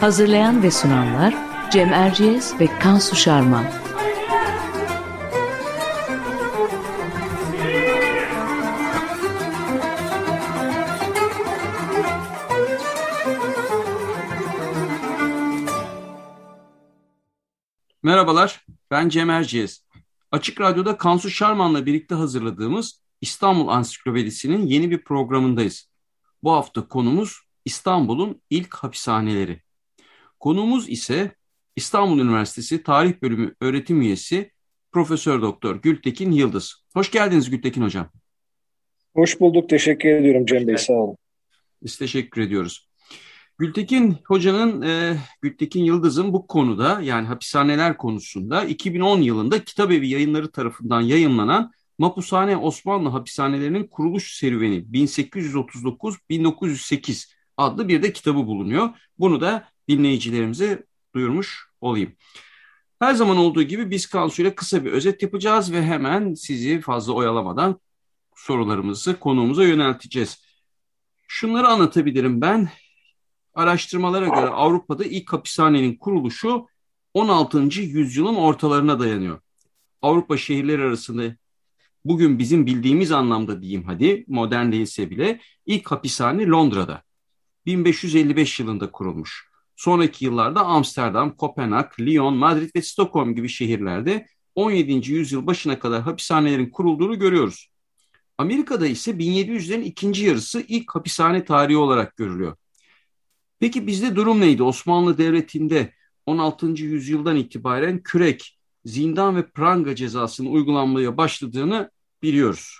Hazırlayan ve sunanlar Cem Erciyes ve Kansu Şarman. Merhabalar, ben Cem Erciyes. Açık Radyo'da Kansu Şarman'la birlikte hazırladığımız İstanbul Ansiklopedisi'nin yeni bir programındayız. Bu hafta konumuz İstanbul'un ilk hapishaneleri. Konuğumuz ise İstanbul Üniversitesi Tarih Bölümü öğretim üyesi Profesör Doktor Gültekin Yıldız. Hoş geldiniz Gültekin Hocam. Hoş bulduk. Teşekkür ediyorum Cem Bey. Sağ olun. Biz teşekkür ediyoruz. Gültekin Hoca'nın, e, Gültekin Yıldız'ın bu konuda yani hapishaneler konusunda 2010 yılında Kitabevi yayınları tarafından yayınlanan Mapushane Osmanlı hapishanelerinin kuruluş serüveni 1839-1908 adlı bir de kitabı bulunuyor. Bunu da dinleyicilerimize duyurmuş olayım. Her zaman olduğu gibi biz Kansu ile kısa bir özet yapacağız ve hemen sizi fazla oyalamadan sorularımızı konuğumuza yönelteceğiz. Şunları anlatabilirim ben. Araştırmalara göre Avrupa'da ilk hapishanenin kuruluşu 16. yüzyılın ortalarına dayanıyor. Avrupa şehirleri arasında bugün bizim bildiğimiz anlamda diyeyim hadi modern değilse bile ilk hapishane Londra'da. 1555 yılında kurulmuş. Sonraki yıllarda Amsterdam, Kopenhag, Lyon, Madrid ve Stockholm gibi şehirlerde 17. yüzyıl başına kadar hapishanelerin kurulduğunu görüyoruz. Amerika'da ise 1700'lerin ikinci yarısı ilk hapishane tarihi olarak görülüyor. Peki bizde durum neydi? Osmanlı Devleti'nde 16. yüzyıldan itibaren kürek, zindan ve pranga cezasının uygulanmaya başladığını biliyoruz.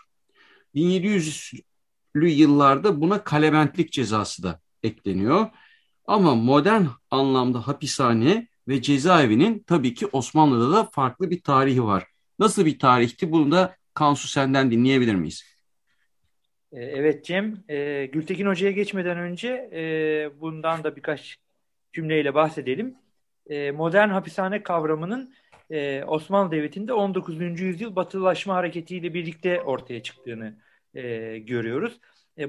1700'lü yıllarda buna kalebentlik cezası da ekleniyor. Ama modern anlamda hapishane ve cezaevinin tabii ki Osmanlı'da da farklı bir tarihi var. Nasıl bir tarihti? Bunu da Kansu senden dinleyebilir miyiz? Ee, evet Cem, e, Gültekin Hoca'ya geçmeden önce e, bundan da birkaç cümleyle bahsedelim. E, modern hapishane kavramının e, Osmanlı Devleti'nde 19. yüzyıl batılılaşma hareketiyle birlikte ortaya çıktığını e, görüyoruz.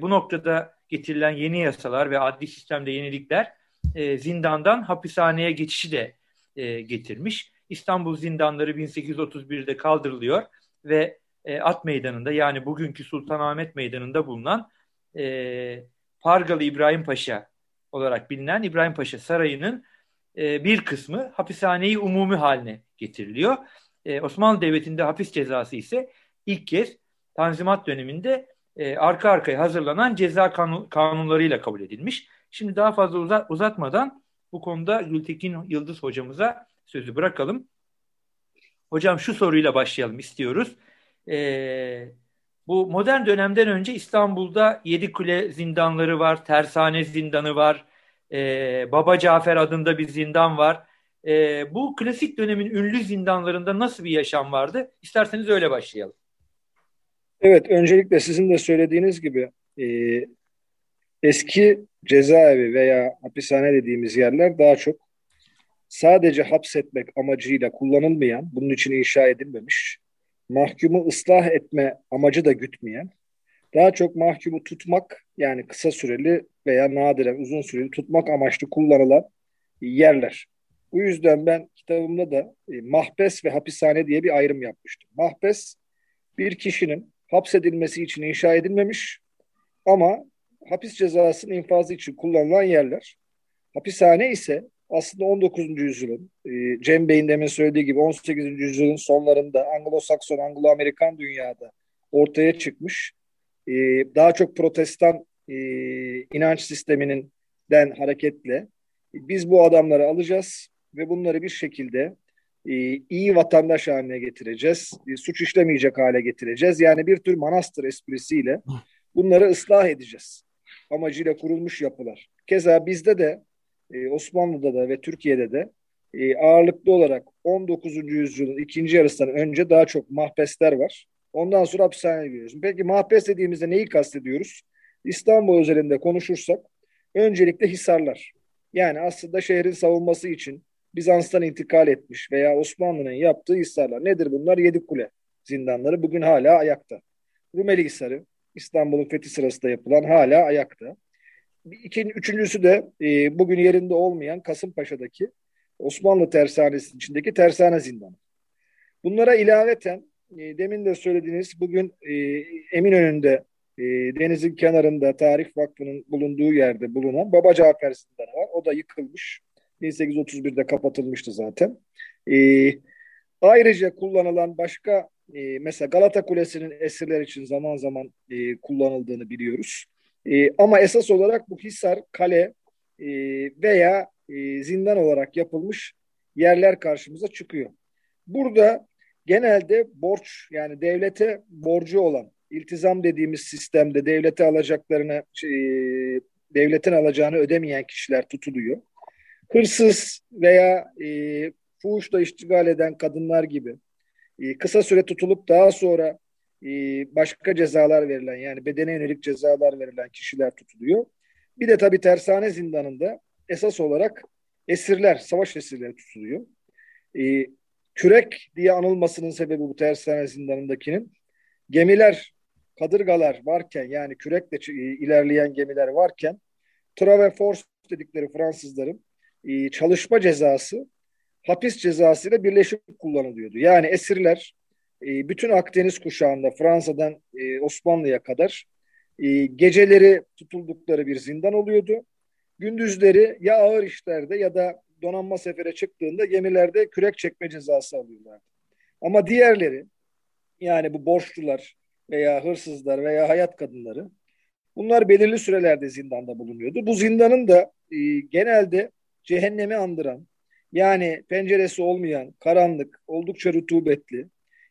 Bu noktada getirilen yeni yasalar ve adli sistemde yenilikler e, zindandan hapishaneye geçişi de e, getirmiş. İstanbul zindanları 1831'de kaldırılıyor ve e, At Meydanı'nda yani bugünkü Sultanahmet Meydanı'nda bulunan e, Pargalı İbrahim Paşa olarak bilinen İbrahim Paşa Sarayı'nın e, bir kısmı hapishaneyi umumi haline getiriliyor. E, Osmanlı Devleti'nde hapis cezası ise ilk kez Tanzimat döneminde e, arka arkaya hazırlanan ceza kanun, kanunlarıyla kabul edilmiş. Şimdi daha fazla uzat, uzatmadan bu konuda Gültekin Yıldız hocamıza sözü bırakalım. Hocam şu soruyla başlayalım istiyoruz. E, bu modern dönemden önce İstanbul'da Yedikule zindanları var, Tersane zindanı var, e, Baba Cafer adında bir zindan var. E, bu klasik dönemin ünlü zindanlarında nasıl bir yaşam vardı? İsterseniz öyle başlayalım. Evet, öncelikle sizin de söylediğiniz gibi e, eski cezaevi veya hapishane dediğimiz yerler daha çok sadece hapsetmek amacıyla kullanılmayan, bunun için inşa edilmemiş, mahkumu ıslah etme amacı da gütmeyen, daha çok mahkumu tutmak yani kısa süreli veya nadiren uzun süreli tutmak amaçlı kullanılan yerler. Bu yüzden ben kitabımda da e, mahbes ve hapishane diye bir ayrım yapmıştım. Mahbes bir kişinin hapsedilmesi için inşa edilmemiş ama hapis cezasının infazı için kullanılan yerler. Hapishane ise aslında 19. yüzyılın, e, Cem Bey'in demin söylediği gibi 18. yüzyılın sonlarında Anglo-Sakson, Anglo-Amerikan dünyada ortaya çıkmış. E, daha çok protestan e, inanç sisteminin den hareketle biz bu adamları alacağız ve bunları bir şekilde iyi vatandaş haline getireceğiz. E, suç işlemeyecek hale getireceğiz. Yani bir tür manastır esprisiyle bunları ıslah edeceğiz amacıyla kurulmuş yapılar. Keza bizde de e, Osmanlı'da da ve Türkiye'de de e, ağırlıklı olarak 19. yüzyılın ikinci yarısından önce daha çok mahbesler var. Ondan sonra hapishane görüyoruz. Peki mahbes dediğimizde neyi kastediyoruz? İstanbul özelinde konuşursak öncelikle hisarlar. Yani aslında şehrin savunması için Bizans'tan intikal etmiş veya Osmanlı'nın yaptığı hisarlar. Nedir bunlar? Yedikule zindanları bugün hala ayakta. Rumeli Hisarı İstanbul'un fethi sırasında yapılan hala ayakta. İkinci, üçüncüsü de e, bugün yerinde olmayan Kasımpaşa'daki Osmanlı tersanesinin içindeki tersane zindanı. Bunlara ilaveten e, demin de söylediğiniz bugün e, Eminönü'nde e, denizin kenarında Tarih Vakfı'nın bulunduğu yerde bulunan Baba Cafer Zindanı var. O da yıkılmış. 1831'de kapatılmıştı zaten. E, ayrıca kullanılan başka e, mesela Galata Kulesi'nin esirler için zaman zaman e, kullanıldığını biliyoruz. E, ama esas olarak bu Hisar, kale e, veya e, zindan olarak yapılmış yerler karşımıza çıkıyor. Burada genelde borç yani devlete borcu olan iltizam dediğimiz sistemde devlete alacaklarını e, devletin alacağını ödemeyen kişiler tutuluyor. Hırsız veya e, fuhuşla iştigal eden kadınlar gibi e, kısa süre tutulup daha sonra e, başka cezalar verilen yani bedene yönelik cezalar verilen kişiler tutuluyor. Bir de tabii tersane zindanında esas olarak esirler, savaş esirleri tutuluyor. E, kürek diye anılmasının sebebi bu tersane zindanındakinin gemiler, kadırgalar varken yani kürekle ilerleyen gemiler varken Trave Force dedikleri Fransızların e, çalışma cezası hapis cezasıyla birleşik kullanılıyordu. Yani esirler e, bütün Akdeniz kuşağında Fransa'dan e, Osmanlı'ya kadar geceleri tutuldukları bir zindan oluyordu. Gündüzleri ya ağır işlerde ya da donanma sefere çıktığında gemilerde kürek çekme cezası alıyorlardı. Ama diğerleri yani bu borçlular veya hırsızlar veya hayat kadınları bunlar belirli sürelerde zindanda bulunuyordu. Bu zindanın da e, genelde cehennemi andıran yani penceresi olmayan, karanlık, oldukça rutubetli,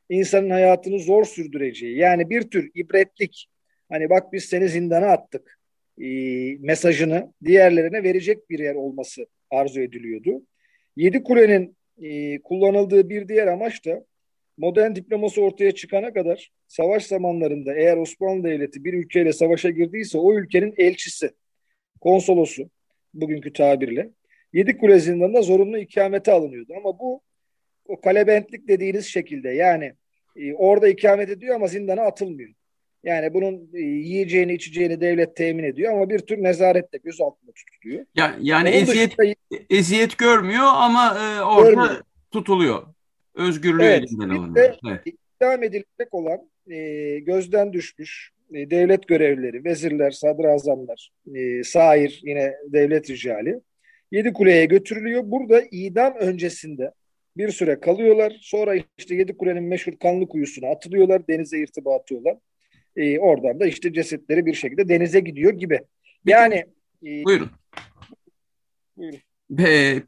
insanın hayatını zor sürdüreceği yani bir tür ibretlik hani bak biz seni zindana attık e, mesajını diğerlerine verecek bir yer olması arzu ediliyordu. Yedi Kule'nin e, kullanıldığı bir diğer amaç da modern diploması ortaya çıkana kadar savaş zamanlarında eğer Osmanlı Devleti bir ülkeyle savaşa girdiyse o ülkenin elçisi, konsolosu bugünkü tabirle Yedi Kule zindanında zorunlu ikamete alınıyordu. Ama bu o kalebentlik dediğiniz şekilde yani e, orada ikamet ediyor ama zindana atılmıyor. Yani bunun e, yiyeceğini içeceğini devlet temin ediyor ama bir tür nezarette göz altında tutuluyor. Ya, yani Onun eziyet dışında, eziyet görmüyor ama e, orada görmüyor. tutuluyor. Özgürlüğü evet, elinden alınıyor. Evet. İdam edilecek olan e, gözden düşmüş e, devlet görevlileri, vezirler, sadrazamlar, e, sair yine devlet ricali Yedi Kule'ye götürülüyor. Burada idam öncesinde bir süre kalıyorlar. Sonra işte Yedi Kule'nin meşhur kanlı kuyusuna atılıyorlar. Denize irtibatıyorlar. Ee, oradan da işte cesetleri bir şekilde denize gidiyor gibi. Yani e, buyurun. Buyurun.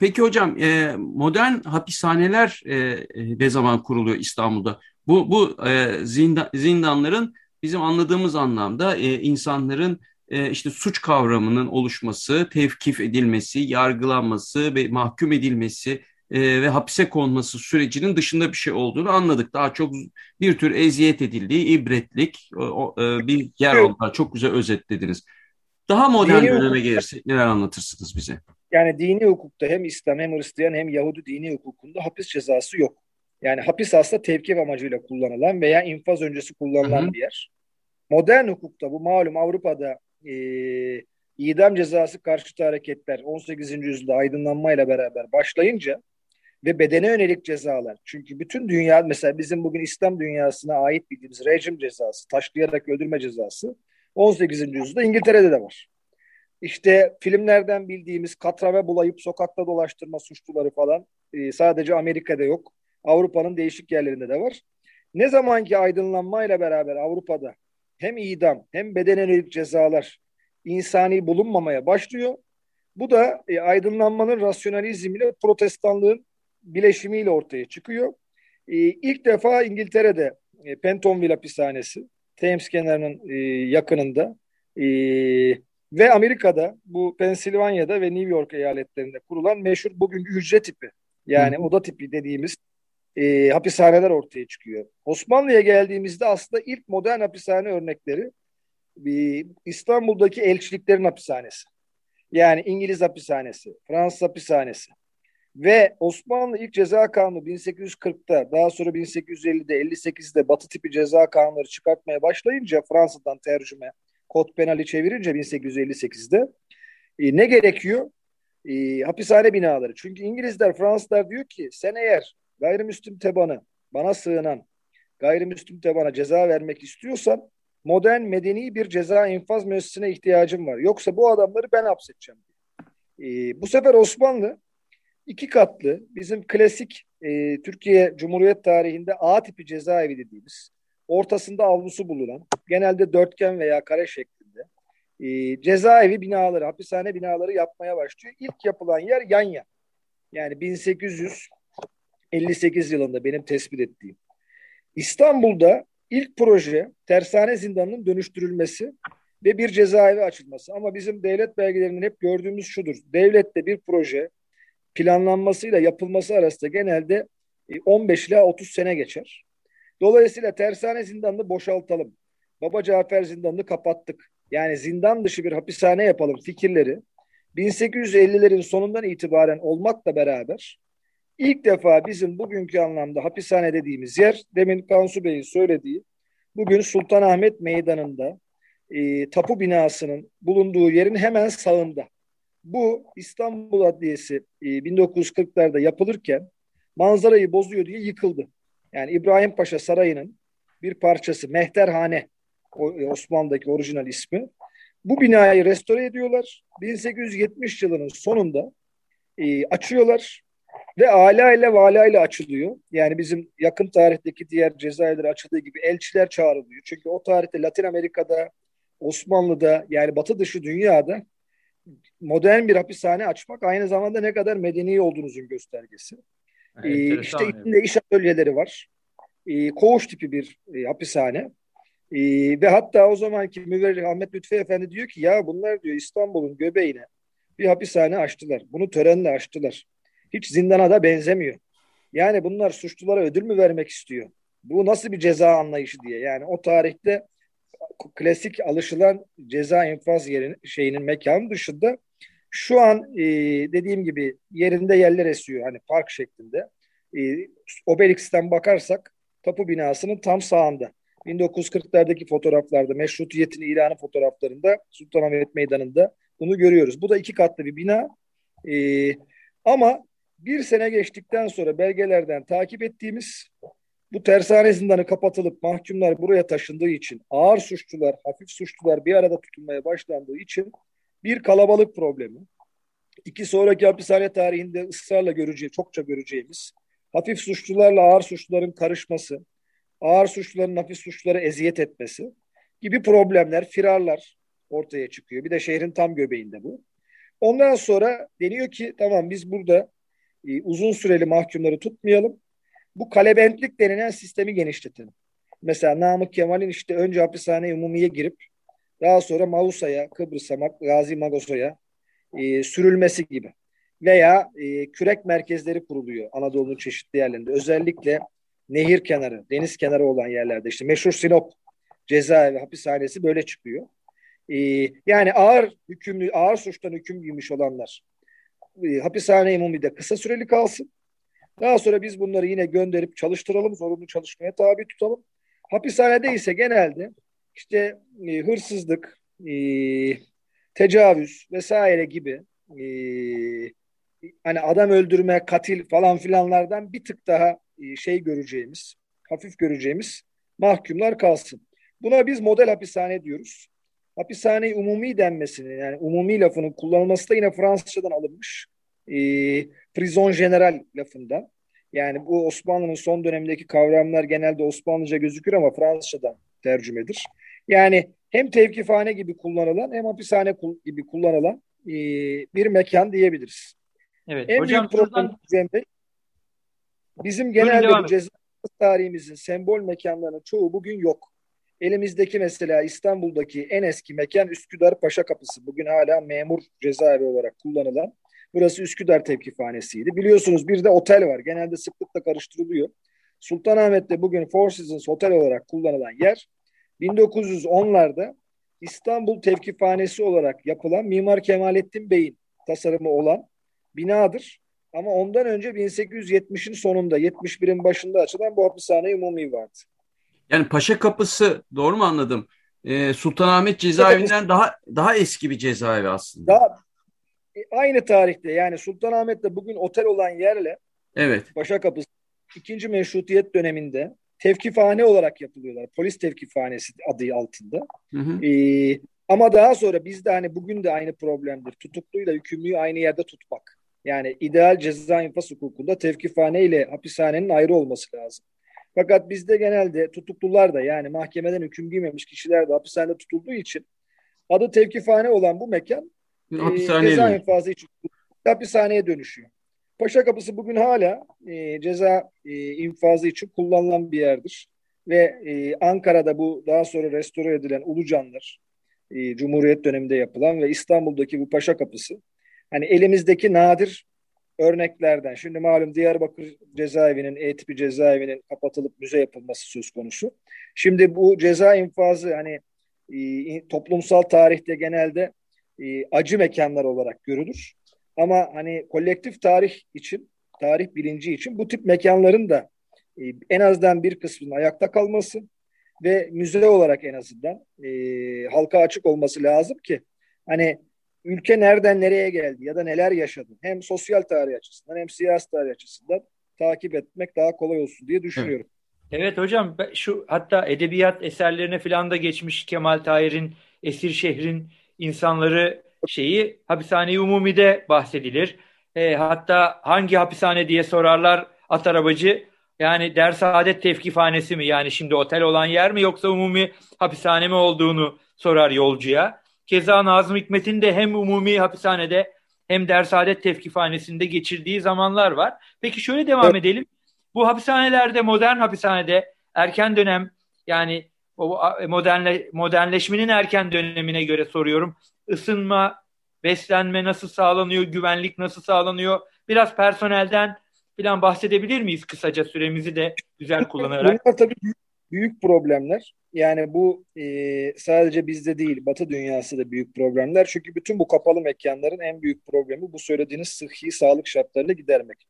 Peki hocam e, modern hapishaneler e, ne zaman kuruluyor İstanbul'da? Bu bu zindan, zindanların bizim anladığımız anlamda insanların e, işte suç kavramının oluşması, tevkif edilmesi, yargılanması ve mahkum edilmesi e, ve hapse konması sürecinin dışında bir şey olduğunu anladık. Daha çok bir tür eziyet edildiği, ibretlik o, e, bir yer olduğunu çok güzel özetlediniz. Daha modern dini döneme gelirsek neler anlatırsınız bize? Yani dini hukukta hem İslam hem Hristiyan hem Yahudi dini hukukunda hapis cezası yok. Yani hapis aslında tevkif amacıyla kullanılan veya infaz öncesi kullanılan Hı-hı. bir yer. Modern hukukta bu malum Avrupa'da e, idam cezası karşıtı hareketler 18. yüzyılda aydınlanmayla beraber başlayınca ve bedene yönelik cezalar. Çünkü bütün dünya mesela bizim bugün İslam dünyasına ait bildiğimiz rejim cezası, taşlayarak öldürme cezası 18. yüzyılda İngiltere'de de var. İşte filmlerden bildiğimiz katrave bulayıp sokakta dolaştırma suçluları falan e, sadece Amerika'da yok. Avrupa'nın değişik yerlerinde de var. Ne zamanki aydınlanmayla beraber Avrupa'da hem idam hem bedene yönelik cezalar insani bulunmamaya başlıyor. Bu da e, aydınlanmanın rasyonalizmiyle protestanlığın bileşimiyle ortaya çıkıyor. E, ilk defa İngiltere'de e, Pentonville hapishanesi Thames kenarının e, yakınında e, ve Amerika'da bu Pensilvanya'da ve New York eyaletlerinde kurulan meşhur bugünkü hücre tipi yani Hı. oda tipi dediğimiz e, hapishaneler ortaya çıkıyor. Osmanlı'ya geldiğimizde aslında ilk modern hapishane örnekleri bir İstanbul'daki elçiliklerin hapishanesi. Yani İngiliz hapishanesi, Fransız hapishanesi. Ve Osmanlı ilk ceza kanunu 1840'ta daha sonra 1850'de 58'de batı tipi ceza kanunları çıkartmaya başlayınca Fransa'dan tercüme kod penali çevirince 1858'de e, ne gerekiyor? E, hapishane binaları. Çünkü İngilizler, Fransızlar diyor ki sen eğer gayrimüslim tebanı bana sığınan gayrimüslim tebana ceza vermek istiyorsan modern medeni bir ceza infaz müessesine ihtiyacım var. Yoksa bu adamları ben hapsedeceğim. E, bu sefer Osmanlı iki katlı bizim klasik e, Türkiye Cumhuriyet tarihinde A tipi cezaevi dediğimiz ortasında avlusu bulunan genelde dörtgen veya kare şeklinde e, cezaevi binaları, hapishane binaları yapmaya başlıyor. İlk yapılan yer Yanya. Yani 1858 yılında benim tespit ettiğim. İstanbul'da ilk proje tersane zindanının dönüştürülmesi ve bir cezaevi açılması. Ama bizim devlet belgelerinin hep gördüğümüz şudur. Devlette bir proje planlanmasıyla yapılması arasında genelde 15 e, ila 30 sene geçer. Dolayısıyla tersane zindanını boşaltalım. Baba Cafer zindanını kapattık. Yani zindan dışı bir hapishane yapalım fikirleri 1850'lerin sonundan itibaren olmakla beraber ilk defa bizim bugünkü anlamda hapishane dediğimiz yer demin Kansu Bey'in söylediği bugün Sultanahmet Meydanı'nda e, tapu binasının bulunduğu yerin hemen sağında. Bu İstanbul Adliyesi e, 1940'larda yapılırken manzarayı bozuyor diye yıkıldı. Yani İbrahim Paşa Sarayı'nın bir parçası Mehterhane e, Osmanlı'daki orijinal ismi. Bu binayı restore ediyorlar. 1870 yılının sonunda e, açıyorlar ve ala ile vala ile açılıyor. Yani bizim yakın tarihteki diğer cezaevleri açıldığı gibi elçiler çağrılıyor. Çünkü o tarihte Latin Amerika'da, Osmanlı'da yani batı dışı dünyada modern bir hapishane açmak aynı zamanda ne kadar medeni olduğunuzun göstergesi. Ee, işte içinde iş atölyeleri var. Ee, koğuş tipi bir e, hapishane. Ee, ve hatta o zamanki müverrih Ahmet Lütfi Efendi diyor ki ya bunlar diyor İstanbul'un göbeğine bir hapishane açtılar. Bunu törenle açtılar. Hiç zindana da benzemiyor. Yani bunlar suçlulara ödül mü vermek istiyor? Bu nasıl bir ceza anlayışı diye. Yani o tarihte klasik alışılan ceza infaz yerinin şeyinin mekanı dışında şu an e, dediğim gibi yerinde yerler esiyor hani park şeklinde. E, Obelix'ten bakarsak tapu binasının tam sağında. 1940'lardaki fotoğraflarda meşrutiyetin ilanı fotoğraflarında Sultanahmet Meydanı'nda bunu görüyoruz. Bu da iki katlı bir bina. E, ama bir sene geçtikten sonra belgelerden takip ettiğimiz bu tersane zindanı kapatılıp mahkumlar buraya taşındığı için ağır suçlular, hafif suçlular bir arada tutulmaya başlandığı için bir kalabalık problemi. İki sonraki hapishane tarihinde ısrarla göreceği, çokça göreceğimiz hafif suçlularla ağır suçluların karışması, ağır suçluların hafif suçlulara eziyet etmesi gibi problemler, firarlar ortaya çıkıyor. Bir de şehrin tam göbeğinde bu. Ondan sonra deniyor ki tamam biz burada e, uzun süreli mahkumları tutmayalım. Bu kalebentlik denilen sistemi genişletelim. Mesela Namık Kemal'in işte önce hapishane umumiye girip daha sonra Mausa'ya, Kıbrıs'a, Gazi Magosa'ya e, sürülmesi gibi. Veya e, kürek merkezleri kuruluyor Anadolu'nun çeşitli yerlerinde. Özellikle nehir kenarı, deniz kenarı olan yerlerde. işte meşhur Sinop cezaevi hapishanesi böyle çıkıyor. E, yani ağır hükümlü, ağır suçtan hüküm giymiş olanlar e, hapishane imumide kısa süreli kalsın. Daha sonra biz bunları yine gönderip çalıştıralım, zorunlu çalışmaya tabi tutalım. Hapishanede ise genelde işte e, hırsızlık, e, tecavüz vesaire gibi e, hani adam öldürme, katil falan filanlardan bir tık daha e, şey göreceğimiz, hafif göreceğimiz mahkumlar kalsın. Buna biz model hapishane diyoruz. Hapishane umumi denmesini yani umumi lafının kullanılması da yine Fransızcadan alınmış. E, prison general lafından. Yani bu Osmanlı'nın son dönemindeki kavramlar genelde Osmanlıca gözükür ama Fransızcadan tercümedir. Yani hem tevkifhane gibi kullanılan hem hapishane gibi kullanılan e, bir mekan diyebiliriz. Evet. En hocam büyük problem şuradan... bizim genelde ceza tarihimizin sembol mekanlarının çoğu bugün yok. Elimizdeki mesela İstanbul'daki en eski mekan Üsküdar Paşa Kapısı. Bugün hala memur cezaevi olarak kullanılan. Burası Üsküdar Tevkifhanesi'ydi. Biliyorsunuz bir de otel var. Genelde sıklıkla karıştırılıyor. Sultanahmet'te bugün Four Seasons Otel olarak kullanılan yer 1910'larda İstanbul Tevkifhanesi olarak yapılan Mimar Kemalettin Bey'in tasarımı olan binadır. Ama ondan önce 1870'in sonunda 71'in başında açılan bu hapishane umumi vardı. Yani Paşa Kapısı doğru mu anladım? Ee, Sultanahmet cezaevinden daha daha eski bir cezaevi aslında. Daha e, aynı tarihte yani Sultanahmet'te bugün otel olan yerle Evet. Paşa Kapısı ikinci meşrutiyet döneminde tevkifhane olarak yapılıyorlar. Polis tevkifhanesi adı altında. Hı hı. Ee, ama daha sonra bizde hani bugün de aynı problemdir. Tutukluyla hükümlüyü aynı yerde tutmak. Yani ideal ceza infaz hukukunda tevkifhane ile hapishanenin ayrı olması lazım. Fakat bizde genelde tutuklular da yani mahkemeden hüküm giymemiş kişiler de hapishanede tutulduğu için adı tevkifhane olan bu mekan e, ceza infazı için hapishaneye dönüşüyor. Paşa Kapısı bugün hala e, ceza e, infazı için kullanılan bir yerdir. Ve e, Ankara'da bu daha sonra restore edilen Ulucanlar, e, Cumhuriyet döneminde yapılan ve İstanbul'daki bu Paşa Kapısı, hani elimizdeki nadir örneklerden. Şimdi malum Diyarbakır cezaevinin, E tipi cezaevinin kapatılıp müze yapılması söz konusu. Şimdi bu ceza infazı hani e, toplumsal tarihte genelde e, acı mekanlar olarak görülür. Ama hani kolektif tarih için, tarih bilinci için bu tip mekanların da e, en azından bir kısmının ayakta kalması ve müze olarak en azından e, halka açık olması lazım ki hani ülke nereden nereye geldi ya da neler yaşadı hem sosyal tarih açısından hem siyasi tarih açısından takip etmek daha kolay olsun diye düşünüyorum. Evet hocam şu hatta edebiyat eserlerine falan da geçmiş Kemal Tahir'in Esir Şehrin insanları şeyi hapishane umumide bahsedilir. E, hatta hangi hapishane diye sorarlar at arabacı. Yani Dersaadet Tevkifhanesi mi yani şimdi otel olan yer mi yoksa umumi hapishane mi olduğunu sorar yolcuya. Keza Nazım Hikmet'in de hem umumi hapishanede hem Dersaadet Tevkifhanesi'nde geçirdiği zamanlar var. Peki şöyle devam edelim. Bu hapishanelerde modern hapishanede erken dönem yani o modernle, modernleşmenin erken dönemine göre soruyorum. Isınma, beslenme nasıl sağlanıyor, güvenlik nasıl sağlanıyor? Biraz personelden falan bahsedebilir miyiz kısaca süremizi de güzel kullanarak? Bunlar tabii büyük, büyük problemler. Yani bu e, sadece bizde değil, Batı dünyası da büyük problemler. Çünkü bütün bu kapalı mekanların en büyük problemi bu söylediğiniz sıhhi sağlık şartlarını gidermek.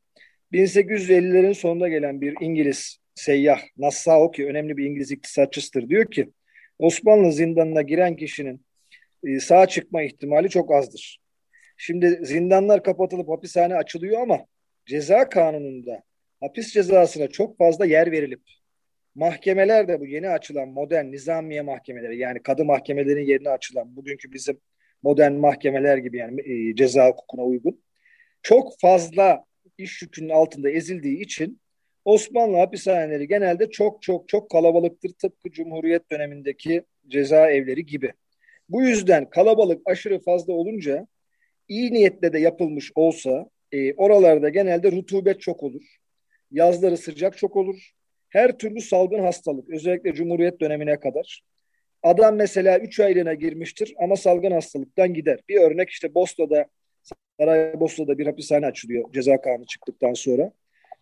1850'lerin sonunda gelen bir İngiliz seyyah Nassau ki önemli bir İngiliz iktisatçısıdır diyor ki Osmanlı zindanına giren kişinin e, sağ çıkma ihtimali çok azdır. Şimdi zindanlar kapatılıp hapishane açılıyor ama ceza kanununda hapis cezasına çok fazla yer verilip mahkemeler de bu yeni açılan modern nizamiye mahkemeleri yani kadı mahkemelerin yerine açılan bugünkü bizim modern mahkemeler gibi yani e, ceza hukukuna uygun çok fazla iş yükünün altında ezildiği için Osmanlı hapishaneleri genelde çok çok çok kalabalıktır tıpkı Cumhuriyet dönemindeki cezaevleri gibi. Bu yüzden kalabalık aşırı fazla olunca iyi niyetle de yapılmış olsa e, oralarda genelde rutubet çok olur. Yazları sıcak çok olur. Her türlü salgın hastalık özellikle Cumhuriyet dönemine kadar. Adam mesela 3 aylığına girmiştir ama salgın hastalıktan gider. Bir örnek işte Bosna'da Saraybosna'da bir hapishane açılıyor ceza kanunu çıktıktan sonra.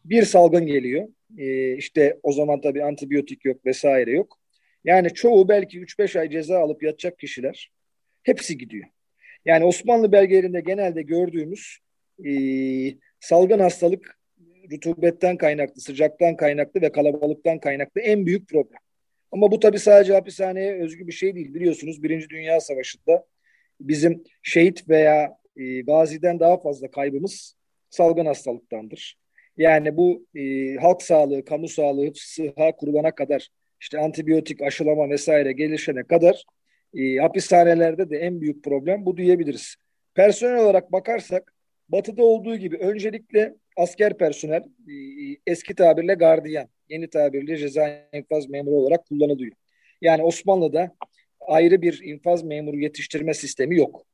Bir salgın geliyor. Ee, işte o zaman tabii antibiyotik yok vesaire yok. Yani çoğu belki 3-5 ay ceza alıp yatacak kişiler hepsi gidiyor. Yani Osmanlı belgelerinde genelde gördüğümüz e, salgın hastalık rutubetten kaynaklı, sıcaktan kaynaklı ve kalabalıktan kaynaklı en büyük problem. Ama bu tabii sadece hapishaneye özgü bir şey değil. Biliyorsunuz Birinci Dünya Savaşı'nda bizim şehit veya e, gaziden daha fazla kaybımız salgın hastalıktandır. Yani bu e, halk sağlığı, kamu sağlığı, sıha kurulana kadar işte antibiyotik aşılama vesaire gelişene kadar e, hapishanelerde de en büyük problem bu diyebiliriz. Personel olarak bakarsak batıda olduğu gibi öncelikle asker personel e, eski tabirle gardiyan, yeni tabirle ceza infaz memuru olarak kullanılıyor. Yani Osmanlı'da ayrı bir infaz memuru yetiştirme sistemi yok.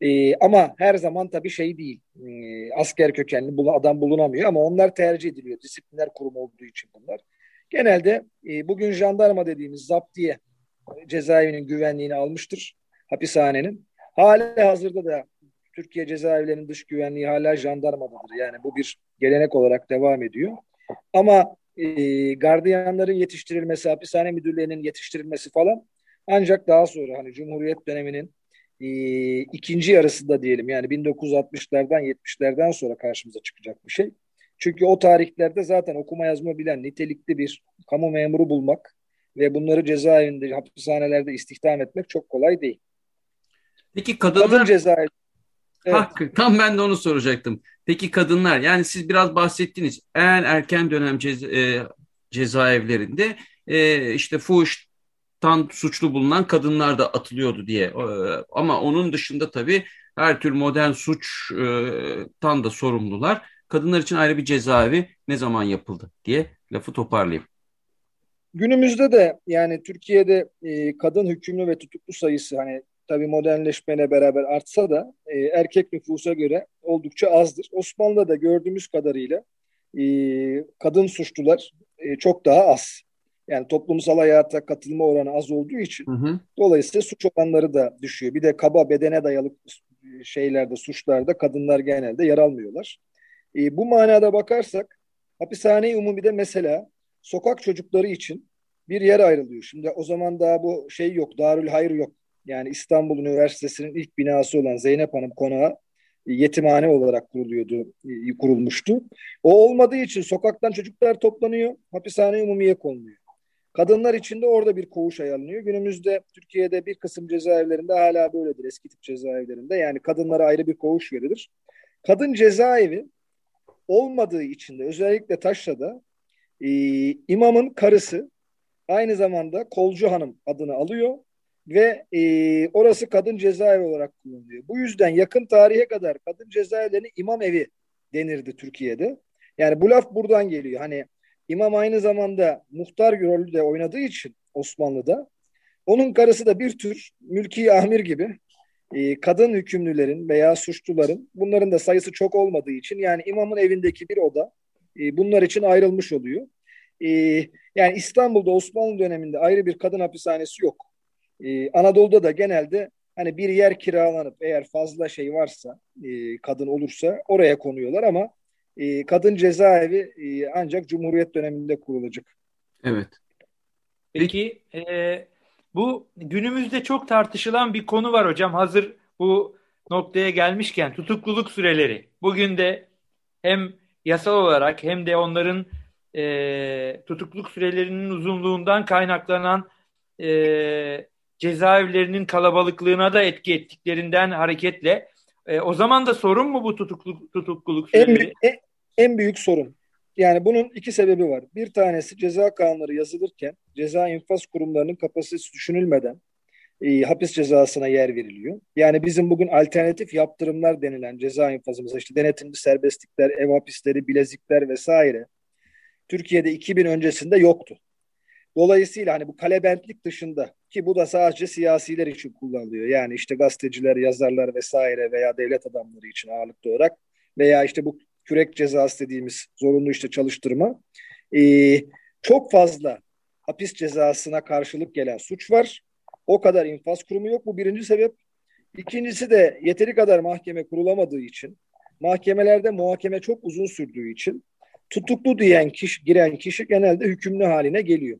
E, ama her zaman tabii şey değil. E, asker kökenli bul adam bulunamıyor ama onlar tercih ediliyor. Disiplinler kurumu olduğu için bunlar. Genelde e, bugün jandarma dediğimiz zaptiye cezaevinin güvenliğini almıştır hapishanenin. Hala hazırda da Türkiye cezaevlerinin dış güvenliği hala jandarmadadır. Yani bu bir gelenek olarak devam ediyor. Ama e, gardiyanların yetiştirilmesi, hapishane müdürlerinin yetiştirilmesi falan ancak daha sonra hani Cumhuriyet döneminin e, ikinci yarısında diyelim yani 1960'lardan 70'lerden sonra karşımıza çıkacak bir şey. Çünkü o tarihlerde zaten okuma yazma bilen nitelikli bir kamu memuru bulmak ve bunları cezaevinde, hapishanelerde istihdam etmek çok kolay değil. Peki kadınlar... Kadın cezaevi. Evet. Hakkı, tam ben de onu soracaktım. Peki kadınlar, yani siz biraz bahsettiniz. En erken dönem ceza, e, cezaevlerinde e, işte fuhuştan suçlu bulunan kadınlar da atılıyordu diye. E, ama onun dışında tabii her tür modern suçtan da sorumlular. Kadınlar için ayrı bir cezaevi ne zaman yapıldı diye lafı toparlayayım. Günümüzde de yani Türkiye'de e, kadın hükümlü ve tutuklu sayısı hani tabii modernleşmeyle beraber artsa da e, erkek nüfusa göre oldukça azdır. Osmanlı'da da gördüğümüz kadarıyla e, kadın suçlular e, çok daha az. Yani toplumsal hayata katılma oranı az olduğu için hı hı. dolayısıyla suç oranları da düşüyor. Bir de kaba bedene dayalı şeylerde, suçlarda kadınlar genelde yer almıyorlar. E, bu manada bakarsak hapishane-i umumide mesela sokak çocukları için bir yer ayrılıyor. Şimdi o zaman daha bu şey yok, Darül Hayır yok. Yani İstanbul Üniversitesi'nin ilk binası olan Zeynep Hanım Konağı yetimhane olarak kuruluyordu, kurulmuştu. O olmadığı için sokaktan çocuklar toplanıyor, hapishane umumiye konuluyor. Kadınlar için de orada bir koğuş ayarlanıyor. Günümüzde Türkiye'de bir kısım cezaevlerinde hala böyledir eski tip cezaevlerinde. Yani kadınlara ayrı bir koğuş verilir. Kadın cezaevi olmadığı için de özellikle Taşra'da e, imamın karısı aynı zamanda Kolcu Hanım adını alıyor ve e, orası kadın cezaevi olarak kullanılıyor. Bu yüzden yakın tarihe kadar kadın cezaevlerine imam evi denirdi Türkiye'de. Yani bu laf buradan geliyor. Hani imam aynı zamanda muhtar rolü de oynadığı için Osmanlı'da onun karısı da bir tür mülki amir gibi e, kadın hükümlülerin veya suçluların bunların da sayısı çok olmadığı için yani imamın evindeki bir oda e, bunlar için ayrılmış oluyor. E, yani İstanbul'da Osmanlı döneminde ayrı bir kadın hapishanesi yok. E, Anadolu'da da genelde hani bir yer kiralanıp eğer fazla şey varsa e, kadın olursa oraya konuyorlar ama e, kadın cezaevi e, ancak Cumhuriyet döneminde kurulacak. Evet. Peki e, bu günümüzde çok tartışılan bir konu var hocam. Hazır bu noktaya gelmişken tutukluluk süreleri. Bugün de hem yasal olarak hem de onların e, tutukluluk sürelerinin uzunluğundan kaynaklanan e, cezaevlerinin kalabalıklığına da etki ettiklerinden hareketle e, o zaman da sorun mu bu tutukluluk, tutukluluk süreleri? En büyük, en, en büyük sorun. Yani bunun iki sebebi var. Bir tanesi ceza kanunları yazılırken ceza infaz kurumlarının kapasitesi düşünülmeden e, hapis cezasına yer veriliyor. Yani bizim bugün alternatif yaptırımlar denilen ceza infazımıza işte denetimli serbestlikler, ev hapisleri, bilezikler vesaire Türkiye'de 2000 öncesinde yoktu. Dolayısıyla hani bu kalebentlik dışında ki bu da sadece siyasiler için kullanılıyor. Yani işte gazeteciler, yazarlar vesaire veya devlet adamları için ağırlıklı olarak veya işte bu kürek cezası dediğimiz zorunlu işte çalıştırma. Ee, çok fazla hapis cezasına karşılık gelen suç var. O kadar infaz kurumu yok. Bu birinci sebep. İkincisi de yeteri kadar mahkeme kurulamadığı için, mahkemelerde muhakeme çok uzun sürdüğü için tutuklu diyen kişi, giren kişi genelde hükümlü haline geliyor.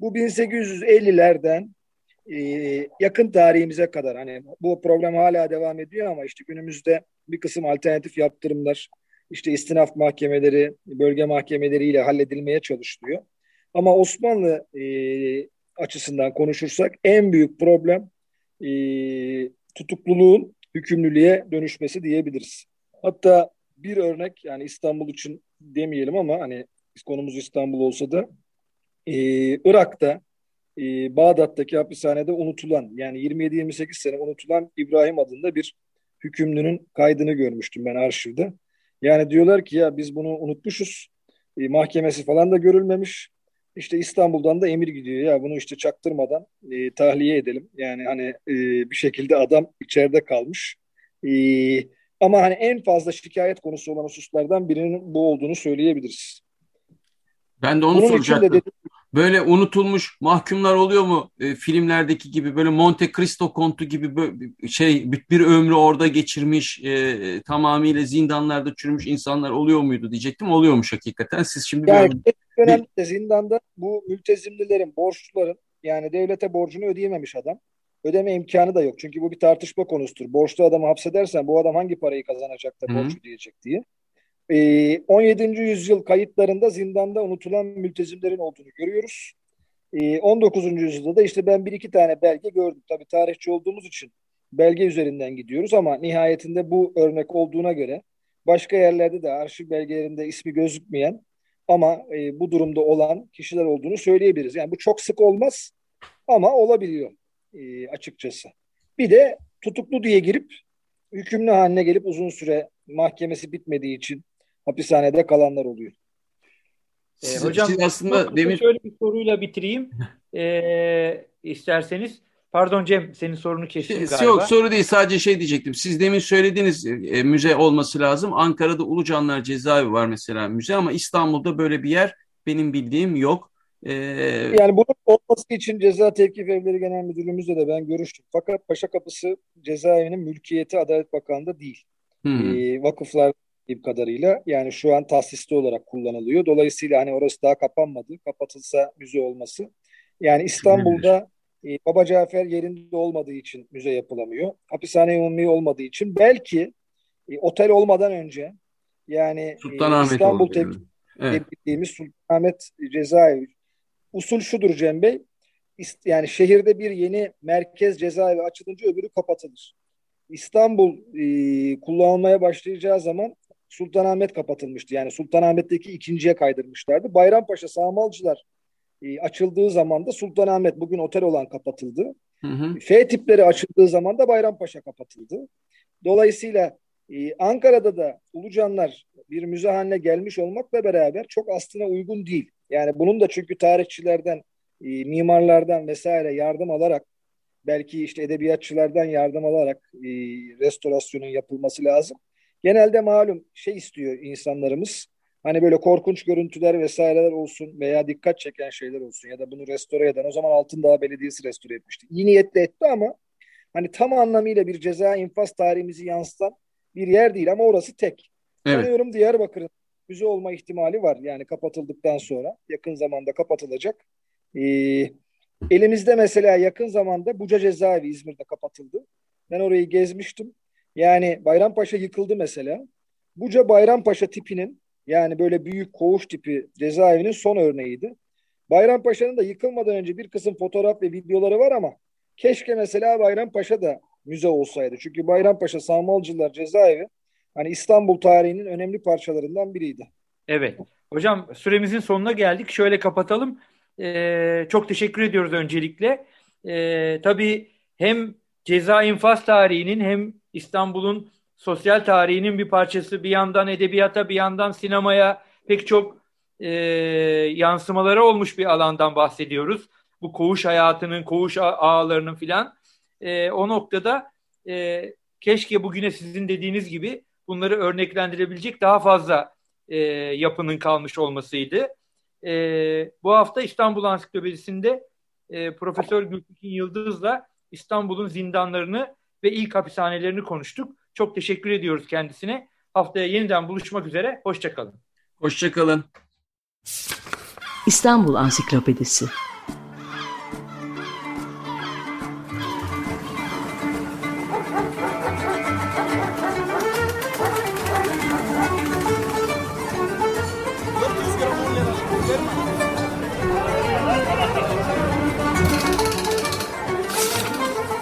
Bu 1850'lerden e, yakın tarihimize kadar hani bu problem hala devam ediyor ama işte günümüzde bir kısım alternatif yaptırımlar işte istinaf mahkemeleri, bölge mahkemeleriyle halledilmeye çalışılıyor. Ama Osmanlı e, açısından konuşursak en büyük problem e, tutukluluğun hükümlülüğe dönüşmesi diyebiliriz. Hatta bir örnek yani İstanbul için demeyelim ama hani konumuz İstanbul olsa da e, Irak'ta e, Bağdat'taki hapishanede unutulan yani 27-28 sene unutulan İbrahim adında bir hükümlünün kaydını görmüştüm ben arşivde. Yani diyorlar ki ya biz bunu unutmuşuz. E, mahkemesi falan da görülmemiş. İşte İstanbul'dan da emir gidiyor ya bunu işte çaktırmadan e, tahliye edelim. Yani hani e, bir şekilde adam içeride kalmış. E, ama hani en fazla şikayet konusu olan hususlardan birinin bu olduğunu söyleyebiliriz. Ben de onu Bunun soracaktım. De Böyle unutulmuş mahkumlar oluyor mu e, filmlerdeki gibi böyle Monte Cristo kontu gibi böyle şey bir ömrü orada geçirmiş e, tamamıyla zindanlarda çürümüş insanlar oluyor muydu diyecektim. Oluyormuş hakikaten. Siz şimdi yani bir dönemde zindanda bu mültezimlilerin, borçluların yani devlete borcunu ödeyememiş adam. Ödeme imkanı da yok. Çünkü bu bir tartışma konusudur. Borçlu adamı hapsedersen bu adam hangi parayı kazanacak da borç ödeyecek diye. 17. Ee, yüzyıl kayıtlarında zindanda unutulan mültezimlerin olduğunu görüyoruz. 19. Ee, yüzyılda da işte ben bir iki tane belge gördüm. Tabii tarihçi olduğumuz için belge üzerinden gidiyoruz ama nihayetinde bu örnek olduğuna göre başka yerlerde de arşiv belgelerinde ismi gözükmeyen ama e, bu durumda olan kişiler olduğunu söyleyebiliriz. Yani bu çok sık olmaz ama olabiliyor e, açıkçası. Bir de tutuklu diye girip hükümlü haline gelip uzun süre mahkemesi bitmediği için hapishanede kalanlar oluyor. Ee, hocam siz aslında demin şöyle bir soruyla bitireyim. Ee, isterseniz Pardon Cem, senin sorunu kestim şey, galiba. Yok, soru değil. Sadece şey diyecektim. Siz demin söylediğiniz e, müze olması lazım. Ankara'da Ulucanlar Cezaevi var mesela müze ama İstanbul'da böyle bir yer benim bildiğim yok. Ee... Yani bunun olması için Ceza Tevkif Evleri Genel Müdürlüğümüzle de ben görüştüm. Fakat Paşa Kapısı cezaevinin mülkiyeti Adalet Bakanlığı'nda değil. Hmm. Ee, vakıflar kadarıyla yani şu an tahsisli olarak kullanılıyor. Dolayısıyla hani orası daha kapanmadı. Kapatılsa müze olması. Yani İstanbul'da e, Baba Cafer yerinde olmadığı için müze yapılamıyor. Hapishane umumi olmadığı için belki e, otel olmadan önce yani e, İstanbul tepki evet. dediğimiz Sultanahmet cezaevi. Usul şudur Cem Bey. Yani şehirde bir yeni merkez cezaevi açılınca öbürü kapatılır. İstanbul e, kullanılmaya başlayacağı zaman Sultanahmet kapatılmıştı. Yani Sultanahmet'teki ikinciye kaydırmışlardı. Bayrampaşa Sağmalcılar e, açıldığı zaman da Sultanahmet bugün otel olan kapatıldı. Hı hı. F tipleri açıldığı zaman da Bayrampaşa kapatıldı. Dolayısıyla e, Ankara'da da Ulucanlar bir müze haline gelmiş olmakla beraber çok aslına uygun değil. Yani bunun da çünkü tarihçilerden, e, mimarlardan vesaire yardım alarak belki işte edebiyatçılardan yardım alarak e, restorasyonun yapılması lazım. Genelde malum şey istiyor insanlarımız. Hani böyle korkunç görüntüler vesaireler olsun veya dikkat çeken şeyler olsun ya da bunu restore eden o zaman Altındağ Belediyesi restore etmişti. İyi niyetle etti ama hani tam anlamıyla bir ceza infaz tarihimizi yansıtan bir yer değil ama orası tek. Evet. Sanıyorum Diyarbakır'ın müze olma ihtimali var. Yani kapatıldıktan sonra yakın zamanda kapatılacak. Ee, elimizde mesela yakın zamanda Buca Cezaevi İzmir'de kapatıldı. Ben orayı gezmiştim. Yani Bayrampaşa yıkıldı mesela. Buca Bayrampaşa tipinin yani böyle büyük koğuş tipi cezaevinin son örneğiydi. Bayrampaşa'nın da yıkılmadan önce bir kısım fotoğraf ve videoları var ama keşke mesela Bayrampaşa da müze olsaydı. Çünkü Bayrampaşa Sağmalcılar cezaevi hani İstanbul tarihinin önemli parçalarından biriydi. Evet. Hocam süremizin sonuna geldik. Şöyle kapatalım. Ee, çok teşekkür ediyoruz öncelikle. Ee, tabii hem ceza infaz tarihinin hem İstanbul'un sosyal tarihinin bir parçası. Bir yandan edebiyata, bir yandan sinemaya pek çok e, yansımaları olmuş bir alandan bahsediyoruz. Bu koğuş hayatının, koğuş ağlarının filan. E, o noktada e, keşke bugüne sizin dediğiniz gibi bunları örneklendirebilecek daha fazla e, yapının kalmış olmasıydı. E, bu hafta İstanbul Ansiklopedisi'nde e, Profesör Gültekin Yıldız'la İstanbul'un zindanlarını ve ilk hapishanelerini konuştuk. Çok teşekkür ediyoruz kendisine. Haftaya yeniden buluşmak üzere. Hoşçakalın. Hoşçakalın. İstanbul Ansiklopedisi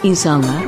İnsanlar,